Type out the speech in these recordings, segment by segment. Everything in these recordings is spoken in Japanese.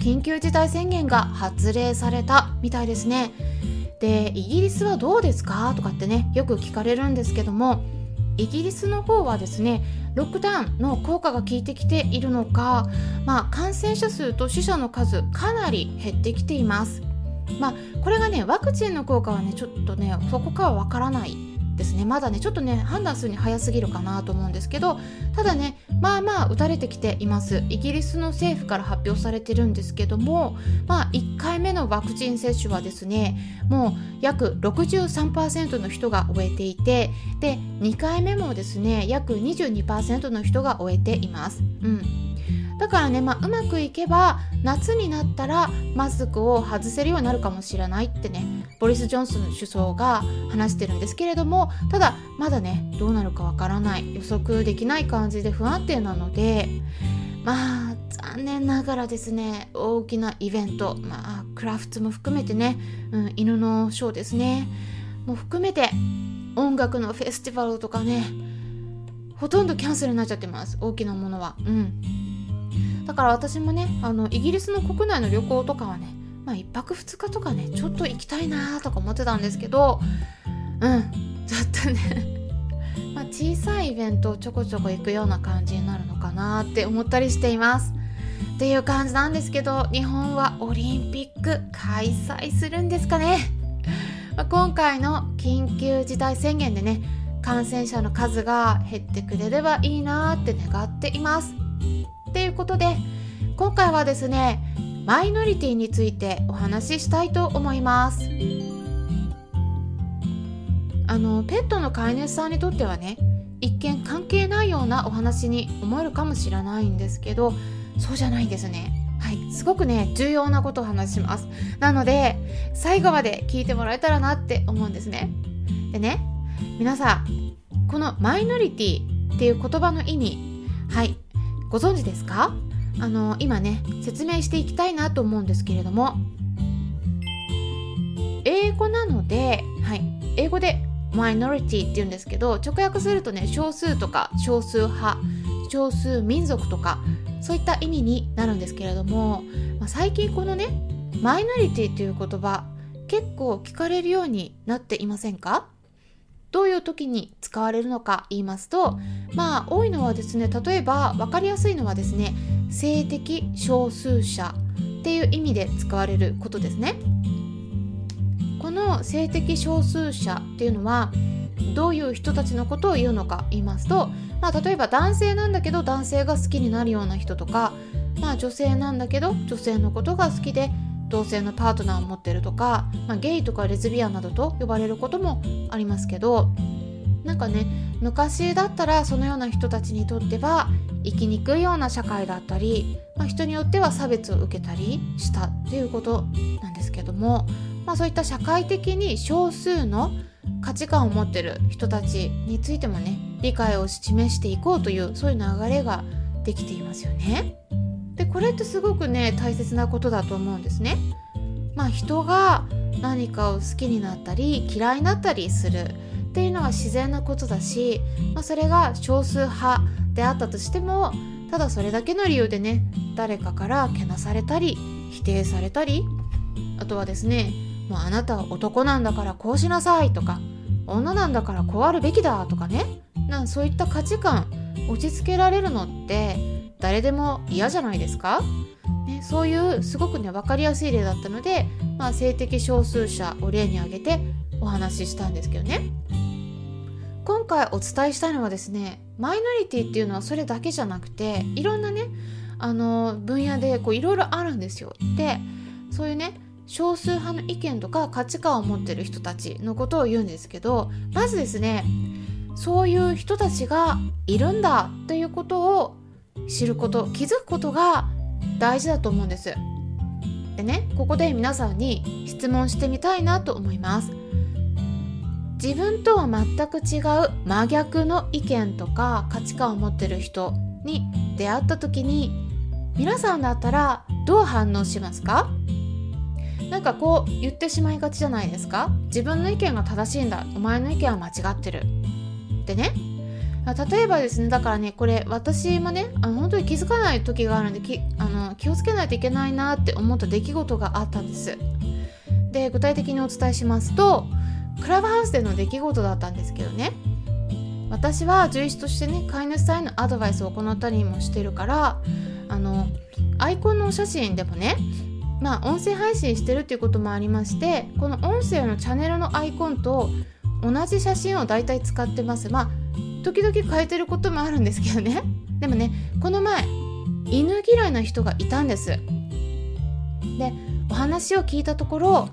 緊急事態宣言が発令されたみたいですね。で、イギリスはどうですかとかってね、よく聞かれるんですけども、イギリスの方はですね、ロックダウンの効果が効いてきているのか、まあ、感染者数と死者の数かなり減ってきています。まあ、これがねワクチンの効果はねちょっとねそこからわからないですね。まだねちょっとね判断するに早すぎるかなと思うんですけどただねまあまあ打たれてきています。イギリスの政府から発表されてるんですけどもまあ1回目のワクチン接種はですねもう約63%の人が終えていてで2回目もですね約22%の人が終えています。うん。だからね、まあ、うまくいけば夏になったらマスクを外せるようになるかもしれないってねボリス・ジョンソン首相が話してるんですけれどもただまだねどうなるかわからない予測できない感じで不安定なのでまあ残念ながらですね大きなイベント、まあ、クラフトも含めてね、うん、犬のショーですねも含めて音楽のフェスティバルとかねほとんどキャンセルになっちゃってます大きなものは。うん。だから私もねあのイギリスの国内の旅行とかはねまあ1泊2日とかねちょっと行きたいなとか思ってたんですけどうんちょっとね ま小さいイベントをちょこちょこ行くような感じになるのかなって思ったりしています。っていう感じなんですけど日本はオリンピック開催するんですかね、まあ、今回の緊急事態宣言でね感染者の数が減ってくれればいいなって願っています。っていうことで今回はですねマイノリティについてお話ししたいと思います。あのペットの飼い主さんにとってはね一見関係ないようなお話に思えるかもしれないんですけどそうじゃないんですね。はい。すごくね重要なことを話します。なので最後まで聞いてもらえたらなって思うんですね。でね皆さんこのマイノリティっていう言葉の意味はい。ご存知ですか？あの今ね説明していきたいなと思うんですけれども。英語なので、はい、英語でマイノリティって言うんですけど直訳するとね少数とか少数派少数民族とかそういった意味になるんですけれども、まあ、最近このねマイノリティという言葉結構聞かれるようになっていませんか？どういう時に使われるのか言いますとまあ多いのはですね例えば分かりやすいのはですね性的少数者っていう意味で使われることですね。この性的少数者っていうのはどういう人たちのことを言うのか言いますと、まあ、例えば男性なんだけど男性が好きになるような人とか、まあ、女性なんだけど女性のことが好きで同性のパートナーを持ってるとか、まあ、ゲイとかレズビアンなどと呼ばれることもありますけどなんかね昔だったらそのような人たちにとっては生きにくいような社会だったり、まあ、人によっては差別を受けたりしたっていうことなんですけども、まあ、そういった社会的に少数の価値観を持ってる人たちについてもね理解を示していこうというそういう流れができていますよね。でこれってすごくね大切なことだと思うんですね。まあ、人が何かを好きになったり嫌いになったりするっていうのは自然なことだし、まあ、それが少数派であったとしてもただそれだけの理由でね誰かからけなされたり否定されたりあとはですねもうあなたは男なんだからこうしなさいとか女なんだからこうあるべきだとかねなんそういった価値観落ち着けられるのって誰でも嫌じゃないですか、ね、そういうすごくね分かりやすい例だったので、まあ、性的少数者を例に挙げてお話ししたんですけどね。今回お伝えしたいのはですねマイノリティっていうのはそれだけじゃなくていろんなねあの分野でこういろいろあるんですよ。でそういうね少数派の意見とか価値観を持ってる人たちのことを言うんですけどまずですねそういう人たちがいるんだということを知ること気づくことが大事だと思うんです。でねここで皆さんに質問してみたいなと思います。自分とは全く違う真逆の意見とか価値観を持ってる人に出会った時に皆さんだったらどう反応しますか？なんかこう言ってしまいがちじゃないですか？自分の意見が正しいんだお前の意見は間違ってる。ってね例えばですねだからねこれ私もねあの本当に気づかない時があるんできあの気をつけないといけないなって思った出来事があったんです。で具体的にお伝えしますとクラブハウスでの出来事だったんですけどね。私は獣医師としてね飼い主さんへのアドバイスを行ったりもしてるからあのアイコンのお写真でもねまあ音声配信してるっていうこともありましてこの音声のチャンネルのアイコンと同じ写真を大体使ってます。ま時々変えてることもあるんですけどね。でもねこの前犬嫌いな人がいたんです。でお話を聞いたところ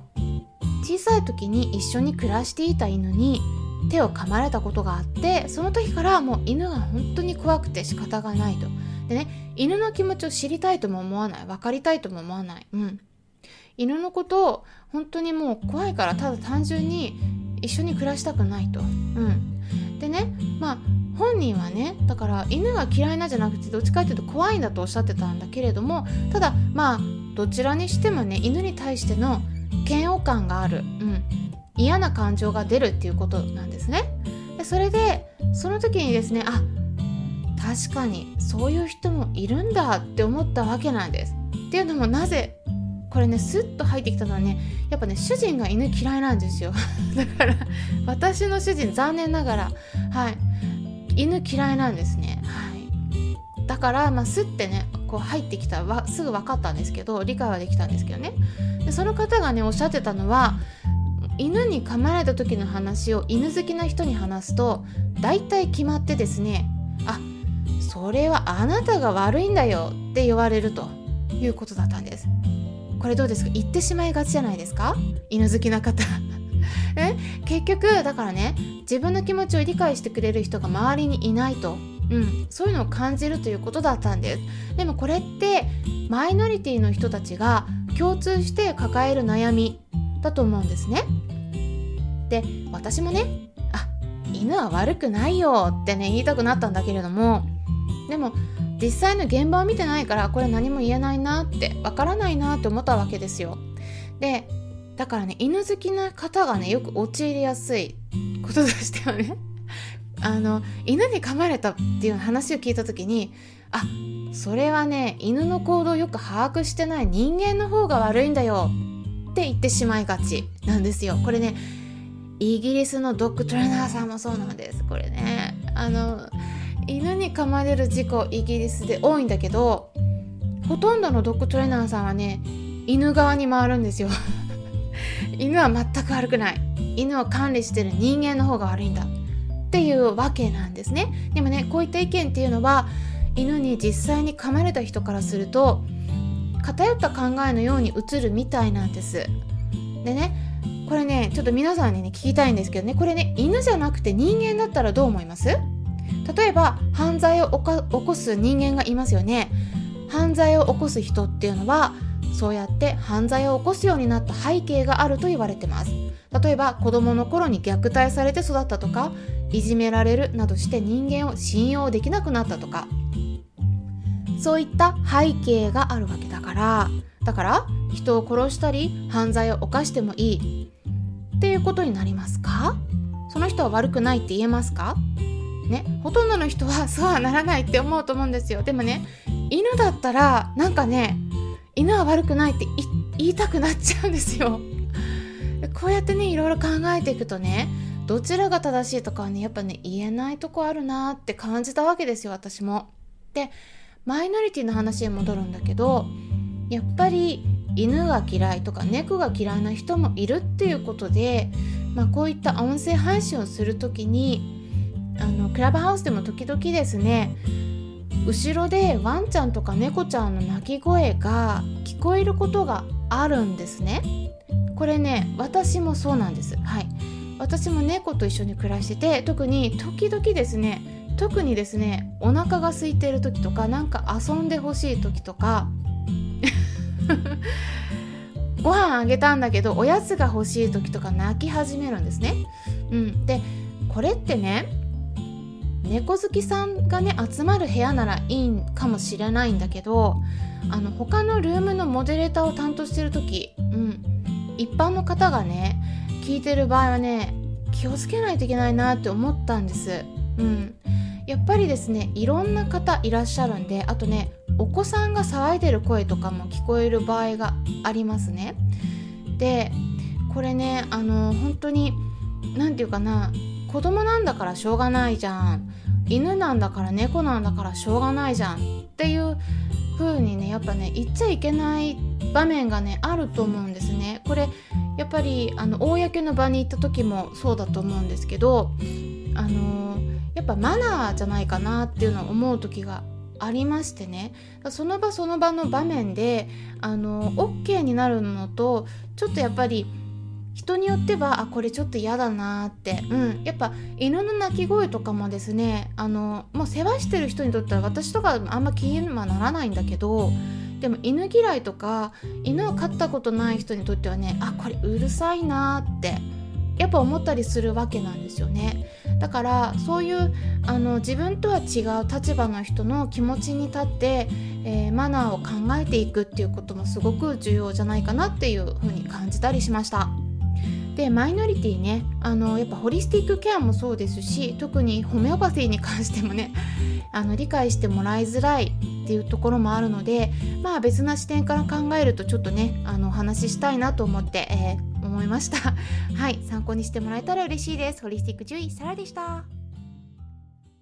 小さい時に一緒に暮らしていた犬に手を噛まれたことがあってその時からもう犬が本当に怖くて仕方がないと。でね犬の気持ちを知りたいとも思わない。分かりたいとも思わない。うん。犬のことを本当にもう怖いからただ単純に一緒に暮らしたくないと。うん。でねまあ本人はねだから犬が嫌いなんじゃなくてどっちかっていうと怖いんだとおっしゃってたんだけれどもただまあどちらにしてもね犬に対しての嫌悪感がある、うん、嫌な感情が出るっていうことなんですね。でそれでその時にですねあ確かにそういう人もいるんだって思ったわけなんです。っていうのもなぜこれねスッと入ってきたのはねやっぱね主人が犬嫌いなんですよ。だから私の主人残念ながらはい。犬嫌いなんですね。はい。だからまあスッてねこう入ってきたらすぐ分かったんですけど理解はできたんですけどね。でその方がねおっしゃってたのは犬に噛まれた時の話を犬好きな人に話すと大体決まってですねあそれはあなたが悪いんだよって言われるということだったんです。これどうですか？言ってしまいがちじゃないですか？犬好きな方。え？結局だからね自分の気持ちを理解してくれる人が周りにいないと。うん、そういうのを感じるということだったんです。でもこれってマイノリティの人たちが共通して抱える悩みだと思うんですね。で私もねあ犬は悪くないよってね言いたくなったんだけれども。でも実際の現場を見てないからこれ何も言えないなってわからないなって思ったわけですよ。でだからね犬好きな方がねよく陥りやすいこととしてはね あの犬に噛まれたっていう話を聞いた時にあそれはね犬の行動をよく把握してない人間の方が悪いんだよって言ってしまいがちなんですよ。これねイギリスのドッグトレーナーさんもそうなんです。これねあの犬に噛まれる事故イギリスで多いんだけどほとんどのドッグトレーナーさんはね犬側に回るんですよ。犬は全く悪くない。犬を管理してる人間の方が悪いんだ。っていうわけなんですね。でもねこういった意見っていうのは犬に実際に噛まれた人からすると偏った考えのように映るみたいなんです。でねこれねちょっと皆さんにね聞きたいんですけどね。これね犬じゃなくて人間だったらどう思います？例えば犯罪を起こす人間がいますよね。犯罪を起こす人っていうのはそうやって犯罪を起こすようになった背景があると言われてます。例えば子供の頃に虐待されて育ったとかいじめられるなどして人間を信用できなくなったとか。そういった背景があるわけだから。だから人を殺したり犯罪を犯してもいい。っていうことになりますか？その人は悪くないって言えますか？ねほとんどの人はそうはならないって思うと思うんですよでもね犬だったらなんかね犬は悪くないって言いたくなっちゃうんですよこうやってねいろいろ考えていくとねどちらが正しいとかはねやっぱね言えないとこあるなって感じたわけですよ私も。でマイノリティの話に戻るんだけどやっぱり犬が嫌いとか猫が嫌いな人もいるっていうことで、まあ、こういった音声配信をする時にあのクラブハウスでも時々ですね後ろでワンちゃんとか猫ちゃんの鳴き声が聞こえることがあるんですね。これね私もそうなんですはい私も猫と一緒に暮らしてて特に時々ですね特にですねお腹が空いてる時とかなんか遊んでほしい時とか ご飯あげたんだけどおやつが欲しい時とか泣き始めるんですね。うん、でこれってね猫好きさんがね集まる部屋ならいいかもしれないんだけどあの他のルームのモデレーターを担当してる時、うん、一般の方がね聞いてる場合はね気をつけないといけないなって思ったんです。うん、やっぱりですねいろんな方いらっしゃるんであとねお子さんが騒いでる声とかも聞こえる場合がありますね。でこれねあの本当に何て言うかな子供なんだからしょうがないじゃん犬なんだから猫なんだからしょうがないじゃんっていう風にねやっぱね言っちゃいけない場面がねあると思うんですね。これやっぱりあの公の場に行った時もそうだと思うんですけどあのやっぱマナーじゃないかなっていうのを思う時がありましてねその場その場の場面であの OK になるのとちょっとやっぱり人によってはあこれちょっと嫌だなって、うん、やっぱ犬の鳴き声とかもですねあのもう世話してる人にとっては私とかあんま気にはならないんだけどでも犬嫌いとか犬を飼ったことない人にとってはねあこれうるさいなってやっぱ思ったりするわけなんですよね。だからそういうあの自分とは違う立場の人の気持ちに立って、えー、マナーを考えていくっていうこともすごく重要じゃないかなっていうふうに感じたりしました。でマイノリティねあのやっぱホリスティックケアもそうですし特にホメオパシーに関してもね あの理解してもらいづらいっていうところもあるのでまあ別な視点から考えるとちょっとねあのお話ししたいなと思って、えー、思いました。はい参考にしてもらえたら嬉しいです。ホリスティック獣医サラでした。